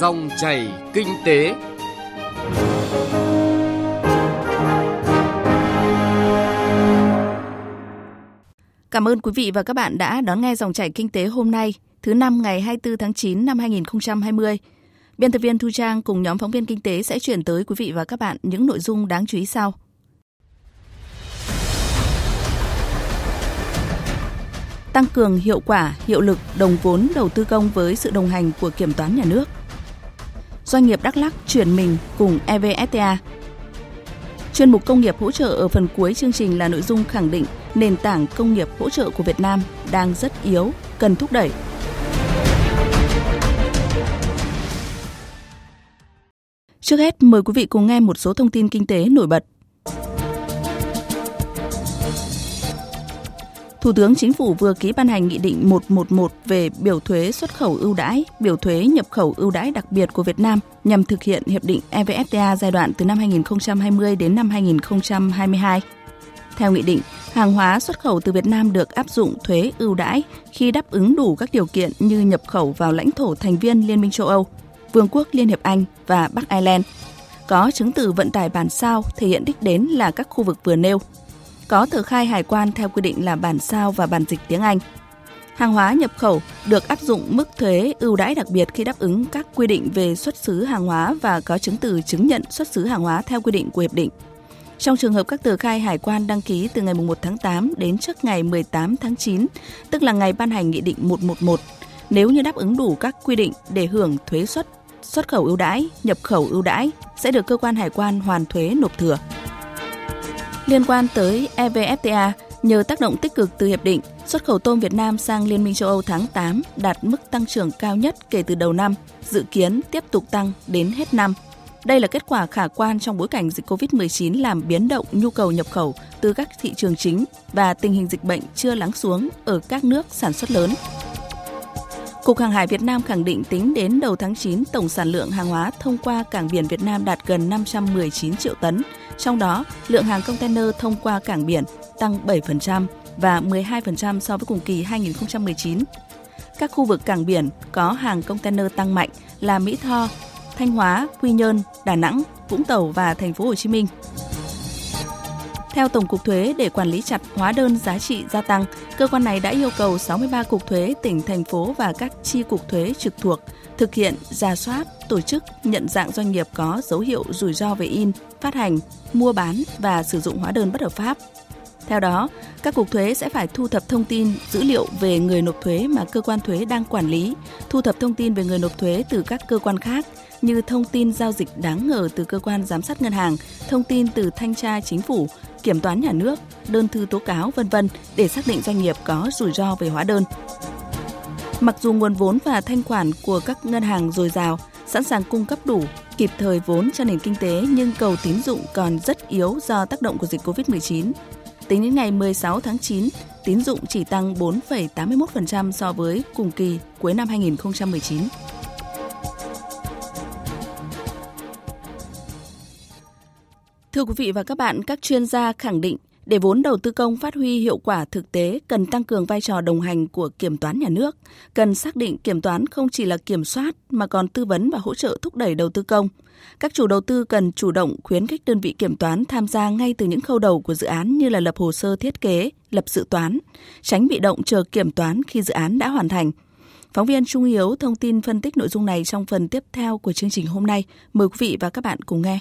Dòng chảy kinh tế. Cảm ơn quý vị và các bạn đã đón nghe dòng chảy kinh tế hôm nay, thứ năm ngày 24 tháng 9 năm 2020. Biên tập viên Thu Trang cùng nhóm phóng viên kinh tế sẽ chuyển tới quý vị và các bạn những nội dung đáng chú ý sau. Tăng cường hiệu quả, hiệu lực, đồng vốn đầu tư công với sự đồng hành của kiểm toán nhà nước. Doanh nghiệp Đắk Lắk chuyển mình cùng EVFTA. Chuyên mục công nghiệp hỗ trợ ở phần cuối chương trình là nội dung khẳng định nền tảng công nghiệp hỗ trợ của Việt Nam đang rất yếu, cần thúc đẩy. Trước hết, mời quý vị cùng nghe một số thông tin kinh tế nổi bật. Thủ tướng Chính phủ vừa ký ban hành Nghị định 111 về biểu thuế xuất khẩu ưu đãi, biểu thuế nhập khẩu ưu đãi đặc biệt của Việt Nam nhằm thực hiện hiệp định EVFTA giai đoạn từ năm 2020 đến năm 2022. Theo nghị định, hàng hóa xuất khẩu từ Việt Nam được áp dụng thuế ưu đãi khi đáp ứng đủ các điều kiện như nhập khẩu vào lãnh thổ thành viên Liên minh châu Âu, Vương quốc Liên hiệp Anh và Bắc Ireland. Có chứng từ vận tải bản sao thể hiện đích đến là các khu vực vừa nêu. Có tờ khai hải quan theo quy định là bản sao và bản dịch tiếng Anh. Hàng hóa nhập khẩu được áp dụng mức thuế ưu đãi đặc biệt khi đáp ứng các quy định về xuất xứ hàng hóa và có chứng từ chứng nhận xuất xứ hàng hóa theo quy định của hiệp định. Trong trường hợp các tờ khai hải quan đăng ký từ ngày 1 tháng 8 đến trước ngày 18 tháng 9, tức là ngày ban hành Nghị định 111, nếu như đáp ứng đủ các quy định để hưởng thuế xuất, xuất khẩu ưu đãi, nhập khẩu ưu đãi sẽ được cơ quan hải quan hoàn thuế nộp thừa. Liên quan tới EVFTA, nhờ tác động tích cực từ hiệp định, xuất khẩu tôm Việt Nam sang Liên minh châu Âu tháng 8 đạt mức tăng trưởng cao nhất kể từ đầu năm, dự kiến tiếp tục tăng đến hết năm đây là kết quả khả quan trong bối cảnh dịch COVID-19 làm biến động nhu cầu nhập khẩu từ các thị trường chính và tình hình dịch bệnh chưa lắng xuống ở các nước sản xuất lớn. Cục Hàng hải Việt Nam khẳng định tính đến đầu tháng 9, tổng sản lượng hàng hóa thông qua cảng biển Việt Nam đạt gần 519 triệu tấn, trong đó lượng hàng container thông qua cảng biển tăng 7% và 12% so với cùng kỳ 2019. Các khu vực cảng biển có hàng container tăng mạnh là Mỹ Tho, Thanh Hóa, Quy Nhơn, Đà Nẵng, Vũng Tàu và thành phố Hồ Chí Minh. Theo Tổng cục Thuế để quản lý chặt hóa đơn giá trị gia tăng, cơ quan này đã yêu cầu 63 cục thuế tỉnh thành phố và các chi cục thuế trực thuộc thực hiện ra soát, tổ chức nhận dạng doanh nghiệp có dấu hiệu rủi ro về in, phát hành, mua bán và sử dụng hóa đơn bất hợp pháp. Theo đó, các cục thuế sẽ phải thu thập thông tin, dữ liệu về người nộp thuế mà cơ quan thuế đang quản lý, thu thập thông tin về người nộp thuế từ các cơ quan khác, như thông tin giao dịch đáng ngờ từ cơ quan giám sát ngân hàng, thông tin từ thanh tra chính phủ, kiểm toán nhà nước, đơn thư tố cáo vân vân để xác định doanh nghiệp có rủi ro về hóa đơn. Mặc dù nguồn vốn và thanh khoản của các ngân hàng dồi dào, sẵn sàng cung cấp đủ, kịp thời vốn cho nền kinh tế nhưng cầu tín dụng còn rất yếu do tác động của dịch Covid-19. Tính đến ngày 16 tháng 9, tín dụng chỉ tăng 4,81% so với cùng kỳ cuối năm 2019. Thưa quý vị và các bạn, các chuyên gia khẳng định để vốn đầu tư công phát huy hiệu quả thực tế cần tăng cường vai trò đồng hành của kiểm toán nhà nước, cần xác định kiểm toán không chỉ là kiểm soát mà còn tư vấn và hỗ trợ thúc đẩy đầu tư công. Các chủ đầu tư cần chủ động khuyến khích đơn vị kiểm toán tham gia ngay từ những khâu đầu của dự án như là lập hồ sơ thiết kế, lập dự toán, tránh bị động chờ kiểm toán khi dự án đã hoàn thành. Phóng viên Trung Hiếu thông tin phân tích nội dung này trong phần tiếp theo của chương trình hôm nay. Mời quý vị và các bạn cùng nghe.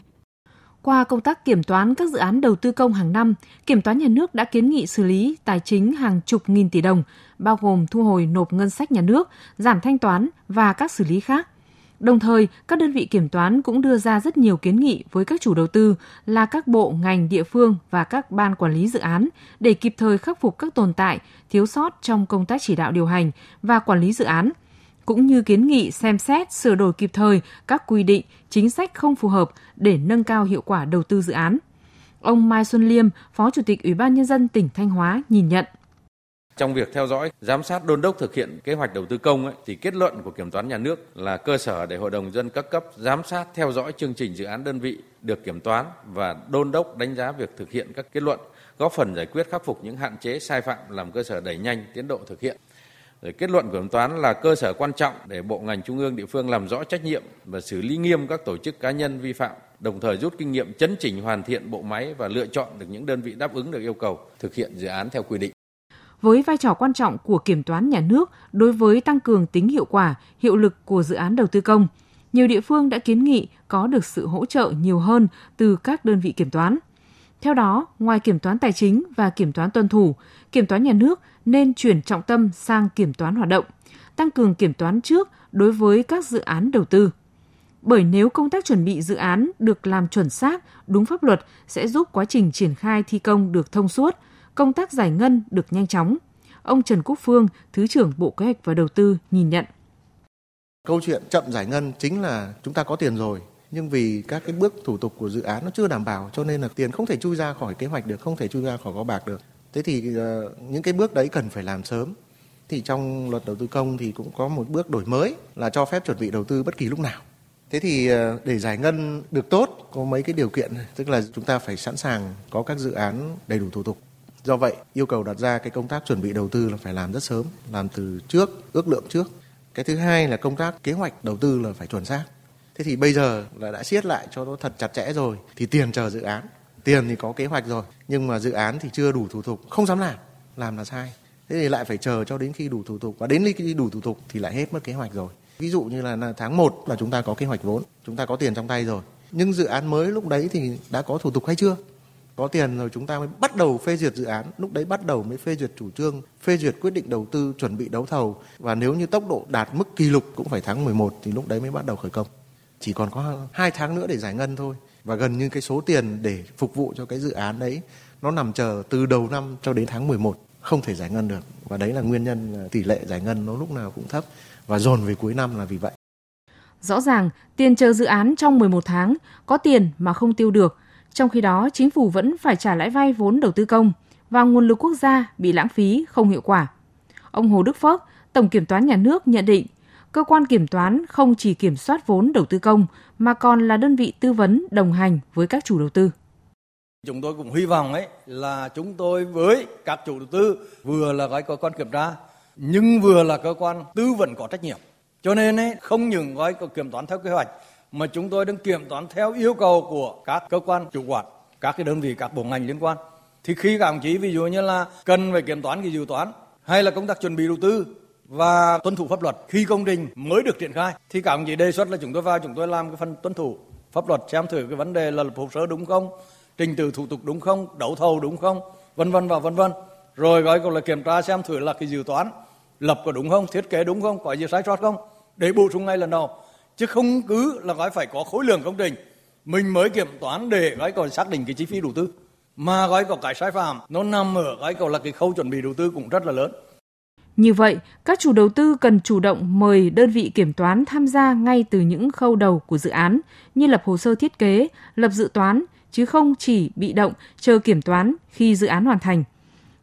Qua công tác kiểm toán các dự án đầu tư công hàng năm, Kiểm toán nhà nước đã kiến nghị xử lý tài chính hàng chục nghìn tỷ đồng, bao gồm thu hồi nộp ngân sách nhà nước, giảm thanh toán và các xử lý khác. Đồng thời, các đơn vị kiểm toán cũng đưa ra rất nhiều kiến nghị với các chủ đầu tư là các bộ, ngành, địa phương và các ban quản lý dự án để kịp thời khắc phục các tồn tại, thiếu sót trong công tác chỉ đạo điều hành và quản lý dự án – cũng như kiến nghị xem xét sửa đổi kịp thời các quy định, chính sách không phù hợp để nâng cao hiệu quả đầu tư dự án. Ông Mai Xuân Liêm, Phó Chủ tịch Ủy ban Nhân dân tỉnh Thanh Hóa nhìn nhận. Trong việc theo dõi, giám sát đôn đốc thực hiện kế hoạch đầu tư công ấy, thì kết luận của kiểm toán nhà nước là cơ sở để Hội đồng dân các cấp giám sát theo dõi chương trình dự án đơn vị được kiểm toán và đôn đốc đánh giá việc thực hiện các kết luận, góp phần giải quyết khắc phục những hạn chế sai phạm làm cơ sở đẩy nhanh tiến độ thực hiện. Rồi kết luận của kiểm toán là cơ sở quan trọng để bộ ngành trung ương địa phương làm rõ trách nhiệm và xử lý nghiêm các tổ chức cá nhân vi phạm, đồng thời rút kinh nghiệm chấn chỉnh hoàn thiện bộ máy và lựa chọn được những đơn vị đáp ứng được yêu cầu thực hiện dự án theo quy định. Với vai trò quan trọng của kiểm toán nhà nước đối với tăng cường tính hiệu quả, hiệu lực của dự án đầu tư công, nhiều địa phương đã kiến nghị có được sự hỗ trợ nhiều hơn từ các đơn vị kiểm toán. Theo đó, ngoài kiểm toán tài chính và kiểm toán tuân thủ, kiểm toán nhà nước nên chuyển trọng tâm sang kiểm toán hoạt động, tăng cường kiểm toán trước đối với các dự án đầu tư. Bởi nếu công tác chuẩn bị dự án được làm chuẩn xác, đúng pháp luật sẽ giúp quá trình triển khai thi công được thông suốt, công tác giải ngân được nhanh chóng. Ông Trần Quốc Phương, Thứ trưởng Bộ Kế hoạch và Đầu tư nhìn nhận. Câu chuyện chậm giải ngân chính là chúng ta có tiền rồi, nhưng vì các cái bước thủ tục của dự án nó chưa đảm bảo cho nên là tiền không thể chui ra khỏi kế hoạch được, không thể chui ra khỏi kho bạc được. Thế thì ờ, những cái bước đấy cần phải làm sớm. Thì trong luật đầu tư công thì cũng có một bước đổi mới là cho phép chuẩn bị đầu tư bất kỳ lúc nào. Thế thì ờ, để giải ngân được tốt có mấy cái điều kiện, tức là chúng ta phải sẵn sàng có các dự án đầy đủ thủ tục. Do vậy, yêu cầu đặt ra cái công tác chuẩn bị đầu tư là phải làm rất sớm, làm từ trước, ước lượng trước. Cái thứ hai là công tác kế hoạch đầu tư là phải chuẩn xác. Thế thì bây giờ là đã siết lại cho nó thật chặt chẽ rồi thì tiền chờ dự án. Tiền thì có kế hoạch rồi, nhưng mà dự án thì chưa đủ thủ tục, không dám làm, làm là sai. Thế thì lại phải chờ cho đến khi đủ thủ tục và đến khi đủ thủ tục thì lại hết mất kế hoạch rồi. Ví dụ như là tháng 1 là chúng ta có kế hoạch vốn, chúng ta có tiền trong tay rồi. Nhưng dự án mới lúc đấy thì đã có thủ tục hay chưa? có tiền rồi chúng ta mới bắt đầu phê duyệt dự án lúc đấy bắt đầu mới phê duyệt chủ trương phê duyệt quyết định đầu tư chuẩn bị đấu thầu và nếu như tốc độ đạt mức kỷ lục cũng phải tháng 11 thì lúc đấy mới bắt đầu khởi công chỉ còn có hai tháng nữa để giải ngân thôi và gần như cái số tiền để phục vụ cho cái dự án đấy nó nằm chờ từ đầu năm cho đến tháng 11 không thể giải ngân được và đấy là nguyên nhân à, tỷ lệ giải ngân nó lúc nào cũng thấp và dồn về cuối năm là vì vậy. Rõ ràng, tiền chờ dự án trong 11 tháng, có tiền mà không tiêu được – trong khi đó, chính phủ vẫn phải trả lãi vay vốn đầu tư công và nguồn lực quốc gia bị lãng phí không hiệu quả. Ông Hồ Đức Phước, Tổng Kiểm toán Nhà nước nhận định, cơ quan kiểm toán không chỉ kiểm soát vốn đầu tư công mà còn là đơn vị tư vấn đồng hành với các chủ đầu tư. Chúng tôi cũng hy vọng ấy là chúng tôi với các chủ đầu tư vừa là gói cơ quan kiểm tra nhưng vừa là cơ quan tư vấn có trách nhiệm. Cho nên ấy, không những gói kiểm toán theo kế hoạch mà chúng tôi đang kiểm toán theo yêu cầu của các cơ quan chủ quản, các cái đơn vị, các bộ ngành liên quan. Thì khi các đồng chí ví dụ như là cần phải kiểm toán cái dự toán hay là công tác chuẩn bị đầu tư và tuân thủ pháp luật. Khi công trình mới được triển khai thì các ông chỉ đề xuất là chúng tôi vào chúng tôi làm cái phần tuân thủ pháp luật xem thử cái vấn đề là lập hồ sơ đúng không, trình tự thủ tục đúng không, đấu thầu đúng không, vân vân và vân vân. Rồi gói còn là kiểm tra xem thử là cái dự toán lập có đúng không, thiết kế đúng không, có gì sai sót không để bổ sung ngay lần đầu. Chứ không cứ là gói phải có khối lượng công trình mình mới kiểm toán để gói còn xác định cái chi phí đầu tư. Mà gói có cái sai phạm nó nằm ở gói còn là cái khâu chuẩn bị đầu tư cũng rất là lớn như vậy, các chủ đầu tư cần chủ động mời đơn vị kiểm toán tham gia ngay từ những khâu đầu của dự án như lập hồ sơ thiết kế, lập dự toán, chứ không chỉ bị động chờ kiểm toán khi dự án hoàn thành.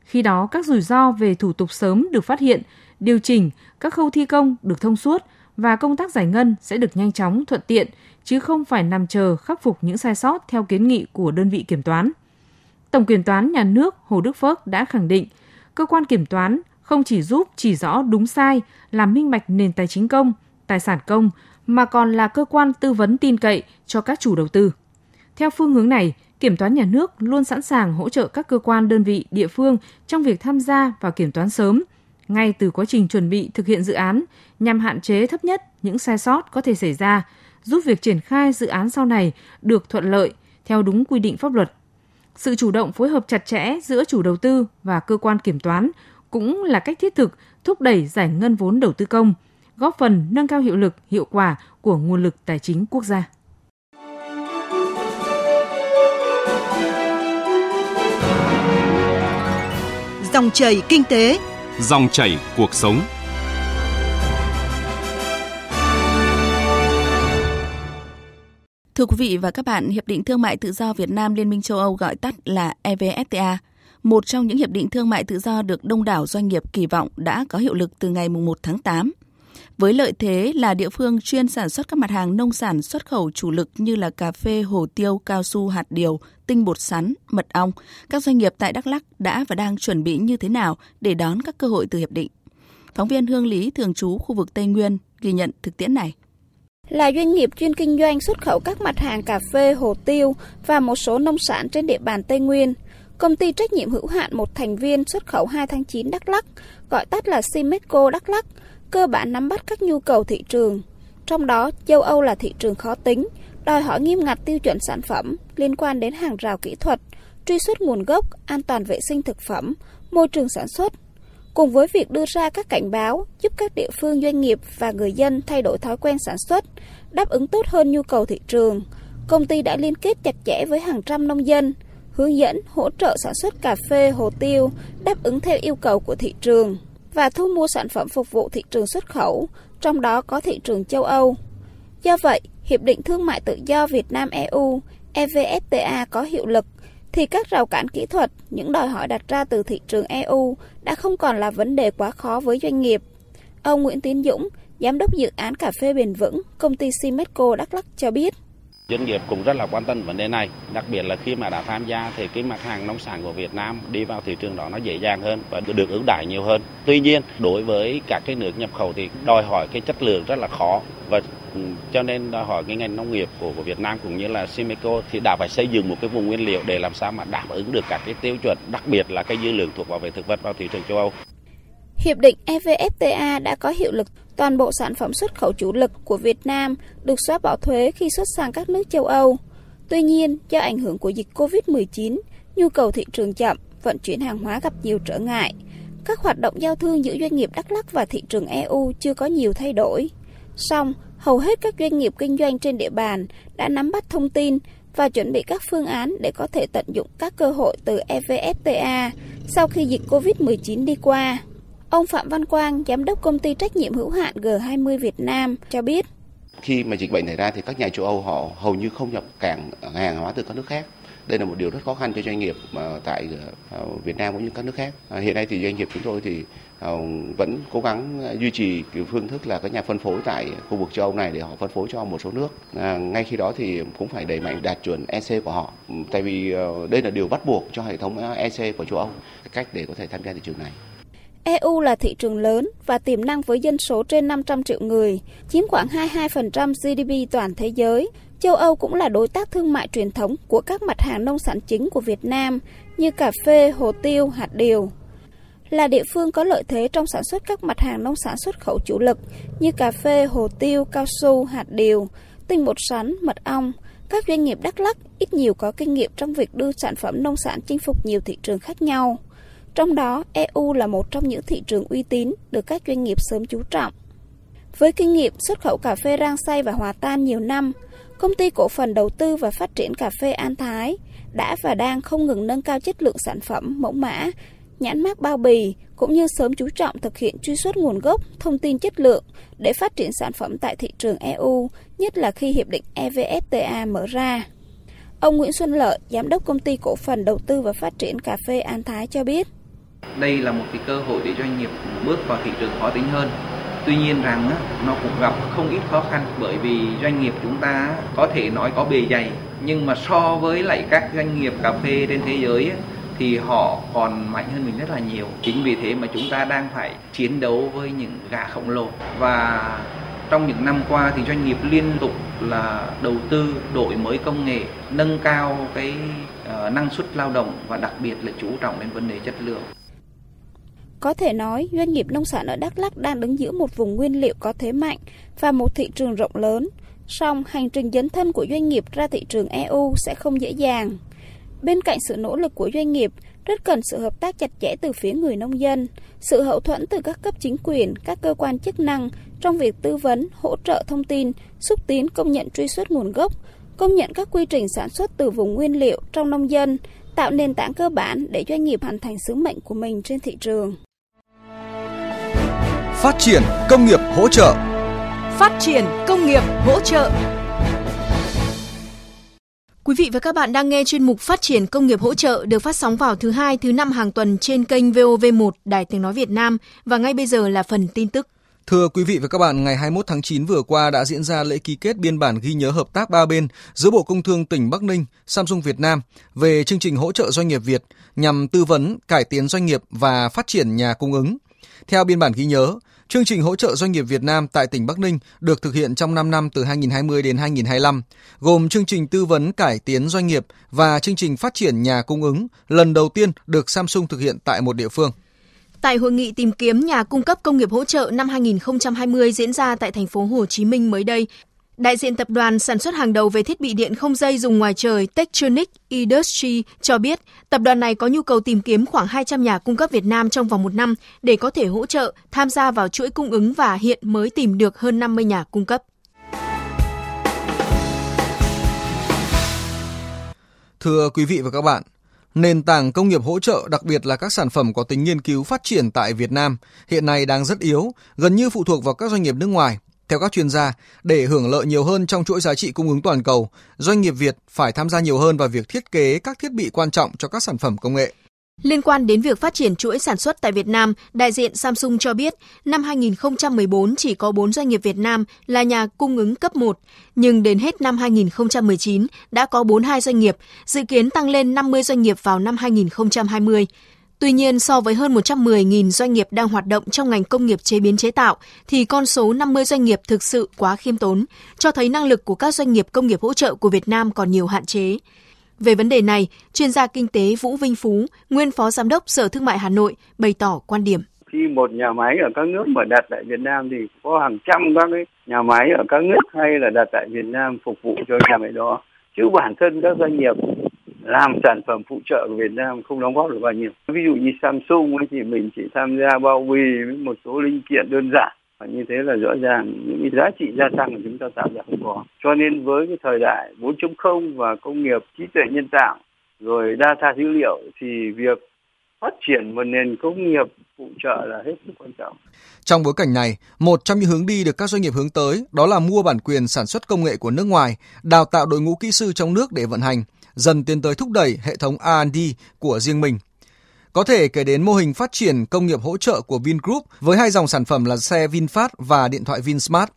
Khi đó, các rủi ro về thủ tục sớm được phát hiện, điều chỉnh, các khâu thi công được thông suốt và công tác giải ngân sẽ được nhanh chóng thuận tiện, chứ không phải nằm chờ khắc phục những sai sót theo kiến nghị của đơn vị kiểm toán. Tổng kiểm toán nhà nước Hồ Đức Phước đã khẳng định, cơ quan kiểm toán không chỉ giúp chỉ rõ đúng sai, làm minh bạch nền tài chính công, tài sản công, mà còn là cơ quan tư vấn tin cậy cho các chủ đầu tư. Theo phương hướng này, Kiểm toán nhà nước luôn sẵn sàng hỗ trợ các cơ quan đơn vị địa phương trong việc tham gia vào kiểm toán sớm – ngay từ quá trình chuẩn bị thực hiện dự án nhằm hạn chế thấp nhất những sai sót có thể xảy ra, giúp việc triển khai dự án sau này được thuận lợi theo đúng quy định pháp luật. Sự chủ động phối hợp chặt chẽ giữa chủ đầu tư và cơ quan kiểm toán cũng là cách thiết thực thúc đẩy giải ngân vốn đầu tư công, góp phần nâng cao hiệu lực, hiệu quả của nguồn lực tài chính quốc gia. Dòng chảy kinh tế Dòng chảy cuộc sống. Thưa quý vị và các bạn, Hiệp định Thương mại Tự do Việt Nam Liên minh châu Âu gọi tắt là EVFTA, một trong những hiệp định thương mại tự do được đông đảo doanh nghiệp kỳ vọng đã có hiệu lực từ ngày 1 tháng 8 với lợi thế là địa phương chuyên sản xuất các mặt hàng nông sản xuất khẩu chủ lực như là cà phê, hồ tiêu, cao su, hạt điều, tinh bột sắn, mật ong, các doanh nghiệp tại Đắk Lắk đã và đang chuẩn bị như thế nào để đón các cơ hội từ hiệp định. Phóng viên Hương Lý thường trú khu vực Tây Nguyên ghi nhận thực tiễn này là doanh nghiệp chuyên kinh doanh xuất khẩu các mặt hàng cà phê, hồ tiêu và một số nông sản trên địa bàn Tây Nguyên. Công ty trách nhiệm hữu hạn một thành viên xuất khẩu 2 tháng 9 Đắk Lắk, gọi tắt là Simesco Đắk Lắk, cơ bản nắm bắt các nhu cầu thị trường. Trong đó, châu Âu là thị trường khó tính, đòi hỏi nghiêm ngặt tiêu chuẩn sản phẩm liên quan đến hàng rào kỹ thuật, truy xuất nguồn gốc, an toàn vệ sinh thực phẩm, môi trường sản xuất. Cùng với việc đưa ra các cảnh báo giúp các địa phương doanh nghiệp và người dân thay đổi thói quen sản xuất, đáp ứng tốt hơn nhu cầu thị trường, công ty đã liên kết chặt chẽ với hàng trăm nông dân, hướng dẫn hỗ trợ sản xuất cà phê, hồ tiêu đáp ứng theo yêu cầu của thị trường và thu mua sản phẩm phục vụ thị trường xuất khẩu, trong đó có thị trường châu Âu. Do vậy, Hiệp định Thương mại Tự do Việt Nam EU EVFTA có hiệu lực thì các rào cản kỹ thuật, những đòi hỏi đặt ra từ thị trường EU đã không còn là vấn đề quá khó với doanh nghiệp. Ông Nguyễn Tiến Dũng, Giám đốc dự án cà phê bền vững, công ty Simesco Đắk Lắk cho biết. Doanh nghiệp cũng rất là quan tâm vấn đề này, đặc biệt là khi mà đã tham gia thì cái mặt hàng nông sản của Việt Nam đi vào thị trường đó nó dễ dàng hơn và được ưu đãi nhiều hơn. Tuy nhiên, đối với các cái nước nhập khẩu thì đòi hỏi cái chất lượng rất là khó và ừ, cho nên đòi hỏi cái ngành nông nghiệp của, của Việt Nam cũng như là Simeco thì đã phải xây dựng một cái vùng nguyên liệu để làm sao mà đáp ứng được các cái tiêu chuẩn, đặc biệt là cái dư lượng thuộc bảo vệ thực vật vào thị trường châu Âu. Hiệp định EVFTA đã có hiệu lực toàn bộ sản phẩm xuất khẩu chủ lực của Việt Nam được xóa bỏ thuế khi xuất sang các nước châu Âu. Tuy nhiên, do ảnh hưởng của dịch COVID-19, nhu cầu thị trường chậm, vận chuyển hàng hóa gặp nhiều trở ngại. Các hoạt động giao thương giữa doanh nghiệp Đắk Lắk và thị trường EU chưa có nhiều thay đổi. Song, hầu hết các doanh nghiệp kinh doanh trên địa bàn đã nắm bắt thông tin và chuẩn bị các phương án để có thể tận dụng các cơ hội từ EVFTA sau khi dịch COVID-19 đi qua. Ông Phạm Văn Quang, giám đốc công ty trách nhiệm hữu hạn G20 Việt Nam cho biết. Khi mà dịch bệnh xảy ra thì các nhà châu Âu họ hầu như không nhập cảng hàng hóa từ các nước khác. Đây là một điều rất khó khăn cho doanh nghiệp mà tại ờ, Việt Nam cũng như các nước khác. Ờ, hiện nay thì doanh nghiệp chúng tôi thì vẫn cố gắng duy trì cái phương thức là các nhà phân phối tại khu vực châu Âu này để họ phân phối cho một số nước. Ngay khi đó thì cũng phải đẩy mạnh đạt chuẩn EC của họ. Tại vì đây là điều bắt buộc cho hệ thống EC của châu Âu, cách để có thể tham gia thị trường này. EU là thị trường lớn và tiềm năng với dân số trên 500 triệu người, chiếm khoảng 22% GDP toàn thế giới. Châu Âu cũng là đối tác thương mại truyền thống của các mặt hàng nông sản chính của Việt Nam như cà phê, hồ tiêu, hạt điều. Là địa phương có lợi thế trong sản xuất các mặt hàng nông sản xuất khẩu chủ lực như cà phê, hồ tiêu, cao su, hạt điều, tinh bột sắn, mật ong, các doanh nghiệp Đắk Lắk ít nhiều có kinh nghiệm trong việc đưa sản phẩm nông sản chinh phục nhiều thị trường khác nhau. Trong đó, EU là một trong những thị trường uy tín được các doanh nghiệp sớm chú trọng. Với kinh nghiệm xuất khẩu cà phê rang xay và hòa tan nhiều năm, công ty cổ phần đầu tư và phát triển cà phê An Thái đã và đang không ngừng nâng cao chất lượng sản phẩm, mẫu mã, nhãn mác bao bì cũng như sớm chú trọng thực hiện truy xuất nguồn gốc, thông tin chất lượng để phát triển sản phẩm tại thị trường EU, nhất là khi hiệp định EVFTA mở ra. Ông Nguyễn Xuân Lợi, giám đốc công ty cổ phần đầu tư và phát triển cà phê An Thái cho biết đây là một cái cơ hội để doanh nghiệp bước vào thị trường khó tính hơn. Tuy nhiên rằng nó cũng gặp không ít khó khăn bởi vì doanh nghiệp chúng ta có thể nói có bề dày nhưng mà so với lại các doanh nghiệp cà phê trên thế giới thì họ còn mạnh hơn mình rất là nhiều. Chính vì thế mà chúng ta đang phải chiến đấu với những gà khổng lồ. Và trong những năm qua thì doanh nghiệp liên tục là đầu tư đổi mới công nghệ nâng cao cái uh, năng suất lao động và đặc biệt là chú trọng đến vấn đề chất lượng có thể nói, doanh nghiệp nông sản ở Đắk Lắk đang đứng giữa một vùng nguyên liệu có thế mạnh và một thị trường rộng lớn. Song, hành trình dấn thân của doanh nghiệp ra thị trường EU sẽ không dễ dàng. Bên cạnh sự nỗ lực của doanh nghiệp, rất cần sự hợp tác chặt chẽ từ phía người nông dân, sự hậu thuẫn từ các cấp chính quyền, các cơ quan chức năng trong việc tư vấn, hỗ trợ thông tin, xúc tiến công nhận truy xuất nguồn gốc, công nhận các quy trình sản xuất từ vùng nguyên liệu trong nông dân, tạo nền tảng cơ bản để doanh nghiệp hoàn thành sứ mệnh của mình trên thị trường. Phát triển công nghiệp hỗ trợ. Phát triển công nghiệp hỗ trợ. Quý vị và các bạn đang nghe chuyên mục Phát triển công nghiệp hỗ trợ được phát sóng vào thứ hai, thứ năm hàng tuần trên kênh VOV1 Đài Tiếng Nói Việt Nam và ngay bây giờ là phần tin tức. Thưa quý vị và các bạn, ngày 21 tháng 9 vừa qua đã diễn ra lễ ký kết biên bản ghi nhớ hợp tác ba bên giữa Bộ Công Thương tỉnh Bắc Ninh, Samsung Việt Nam về chương trình hỗ trợ doanh nghiệp Việt nhằm tư vấn, cải tiến doanh nghiệp và phát triển nhà cung ứng. Theo biên bản ghi nhớ, chương trình hỗ trợ doanh nghiệp Việt Nam tại tỉnh Bắc Ninh được thực hiện trong 5 năm từ 2020 đến 2025, gồm chương trình tư vấn cải tiến doanh nghiệp và chương trình phát triển nhà cung ứng lần đầu tiên được Samsung thực hiện tại một địa phương. Tại hội nghị tìm kiếm nhà cung cấp công nghiệp hỗ trợ năm 2020 diễn ra tại thành phố Hồ Chí Minh mới đây, Đại diện tập đoàn sản xuất hàng đầu về thiết bị điện không dây dùng ngoài trời Techtronic Industry cho biết tập đoàn này có nhu cầu tìm kiếm khoảng 200 nhà cung cấp Việt Nam trong vòng một năm để có thể hỗ trợ tham gia vào chuỗi cung ứng và hiện mới tìm được hơn 50 nhà cung cấp. Thưa quý vị và các bạn, nền tảng công nghiệp hỗ trợ, đặc biệt là các sản phẩm có tính nghiên cứu phát triển tại Việt Nam, hiện nay đang rất yếu, gần như phụ thuộc vào các doanh nghiệp nước ngoài. Theo các chuyên gia, để hưởng lợi nhiều hơn trong chuỗi giá trị cung ứng toàn cầu, doanh nghiệp Việt phải tham gia nhiều hơn vào việc thiết kế các thiết bị quan trọng cho các sản phẩm công nghệ. Liên quan đến việc phát triển chuỗi sản xuất tại Việt Nam, đại diện Samsung cho biết năm 2014 chỉ có 4 doanh nghiệp Việt Nam là nhà cung ứng cấp 1, nhưng đến hết năm 2019 đã có 42 doanh nghiệp, dự kiến tăng lên 50 doanh nghiệp vào năm 2020. Tuy nhiên, so với hơn 110.000 doanh nghiệp đang hoạt động trong ngành công nghiệp chế biến chế tạo, thì con số 50 doanh nghiệp thực sự quá khiêm tốn, cho thấy năng lực của các doanh nghiệp công nghiệp hỗ trợ của Việt Nam còn nhiều hạn chế. Về vấn đề này, chuyên gia kinh tế Vũ Vinh Phú, nguyên phó giám đốc Sở Thương mại Hà Nội, bày tỏ quan điểm. Khi một nhà máy ở các nước mà đặt tại Việt Nam thì có hàng trăm các cái nhà máy ở các nước hay là đặt tại Việt Nam phục vụ cho nhà máy đó. Chứ bản thân các doanh nghiệp làm sản phẩm phụ trợ của Việt Nam không đóng góp được bao nhiêu. Ví dụ như Samsung ấy thì mình chỉ tham gia bao bì với một số linh kiện đơn giản và như thế là rõ ràng những cái giá trị gia tăng của chúng ta tạo ra không có. Cho nên với cái thời đại 4.0 và công nghiệp trí tuệ nhân tạo rồi data dữ liệu thì việc phát triển một nền công nghiệp phụ trợ là hết sức quan trọng. Trong bối cảnh này, một trong những hướng đi được các doanh nghiệp hướng tới đó là mua bản quyền sản xuất công nghệ của nước ngoài, đào tạo đội ngũ kỹ sư trong nước để vận hành, dần tiến tới thúc đẩy hệ thống R&D của riêng mình. Có thể kể đến mô hình phát triển công nghiệp hỗ trợ của Vingroup với hai dòng sản phẩm là xe VinFast và điện thoại VinSmart.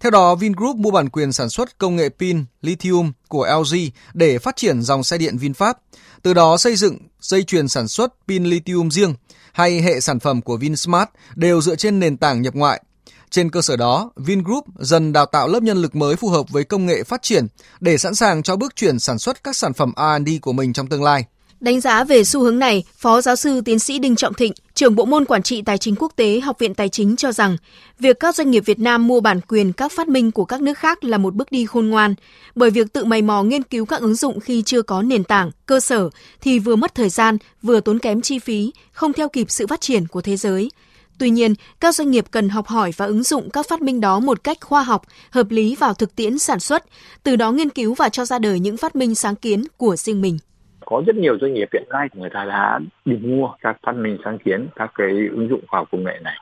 Theo đó, Vingroup mua bản quyền sản xuất công nghệ pin lithium của LG để phát triển dòng xe điện VinFast, từ đó xây dựng dây chuyền sản xuất pin lithium riêng hay hệ sản phẩm của VinSmart đều dựa trên nền tảng nhập ngoại trên cơ sở đó, Vingroup dần đào tạo lớp nhân lực mới phù hợp với công nghệ phát triển để sẵn sàng cho bước chuyển sản xuất các sản phẩm R&D của mình trong tương lai. Đánh giá về xu hướng này, Phó giáo sư tiến sĩ Đinh Trọng Thịnh, trưởng bộ môn quản trị tài chính quốc tế Học viện Tài chính cho rằng, việc các doanh nghiệp Việt Nam mua bản quyền các phát minh của các nước khác là một bước đi khôn ngoan, bởi việc tự mày mò nghiên cứu các ứng dụng khi chưa có nền tảng, cơ sở thì vừa mất thời gian, vừa tốn kém chi phí, không theo kịp sự phát triển của thế giới. Tuy nhiên, các doanh nghiệp cần học hỏi và ứng dụng các phát minh đó một cách khoa học, hợp lý vào thực tiễn sản xuất, từ đó nghiên cứu và cho ra đời những phát minh sáng kiến của riêng mình. Có rất nhiều doanh nghiệp hiện nay người ta đã đi mua các phát minh sáng kiến, các cái ứng dụng khoa học công nghệ này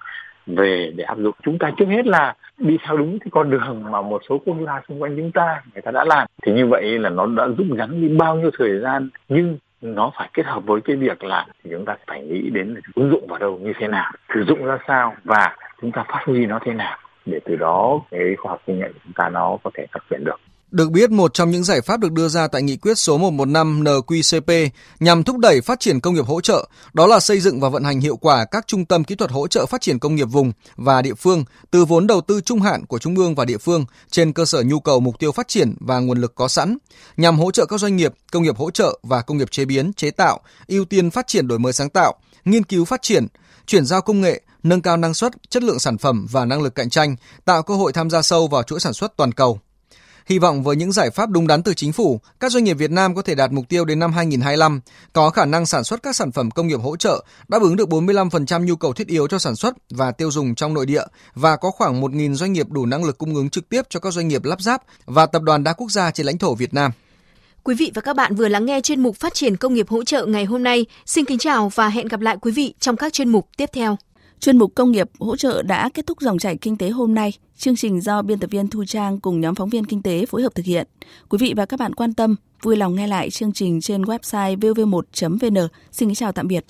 về để áp dụng. Chúng ta trước hết là đi theo đúng cái con đường mà một số quốc gia xung quanh chúng ta người ta đã làm. Thì như vậy là nó đã rút ngắn đi bao nhiêu thời gian nhưng nó phải kết hợp với cái việc là chúng ta phải nghĩ đến ứng dụng vào đâu, như thế nào, sử dụng ra sao và chúng ta phát huy nó thế nào để từ đó cái khoa học công nghệ của chúng ta nó có thể phát triển được được biết, một trong những giải pháp được đưa ra tại nghị quyết số 115 NQCP nhằm thúc đẩy phát triển công nghiệp hỗ trợ, đó là xây dựng và vận hành hiệu quả các trung tâm kỹ thuật hỗ trợ phát triển công nghiệp vùng và địa phương từ vốn đầu tư trung hạn của trung ương và địa phương trên cơ sở nhu cầu mục tiêu phát triển và nguồn lực có sẵn, nhằm hỗ trợ các doanh nghiệp, công nghiệp hỗ trợ và công nghiệp chế biến, chế tạo, ưu tiên phát triển đổi mới sáng tạo, nghiên cứu phát triển, chuyển giao công nghệ, nâng cao năng suất, chất lượng sản phẩm và năng lực cạnh tranh, tạo cơ hội tham gia sâu vào chuỗi sản xuất toàn cầu. Hy vọng với những giải pháp đúng đắn từ chính phủ, các doanh nghiệp Việt Nam có thể đạt mục tiêu đến năm 2025, có khả năng sản xuất các sản phẩm công nghiệp hỗ trợ, đáp ứng được 45% nhu cầu thiết yếu cho sản xuất và tiêu dùng trong nội địa và có khoảng 1.000 doanh nghiệp đủ năng lực cung ứng trực tiếp cho các doanh nghiệp lắp ráp và tập đoàn đa quốc gia trên lãnh thổ Việt Nam. Quý vị và các bạn vừa lắng nghe chuyên mục Phát triển công nghiệp hỗ trợ ngày hôm nay. Xin kính chào và hẹn gặp lại quý vị trong các chuyên mục tiếp theo. Chuyên mục công nghiệp hỗ trợ đã kết thúc dòng chảy kinh tế hôm nay. Chương trình do biên tập viên Thu Trang cùng nhóm phóng viên kinh tế phối hợp thực hiện. Quý vị và các bạn quan tâm, vui lòng nghe lại chương trình trên website vv1.vn. Xin kính chào tạm biệt.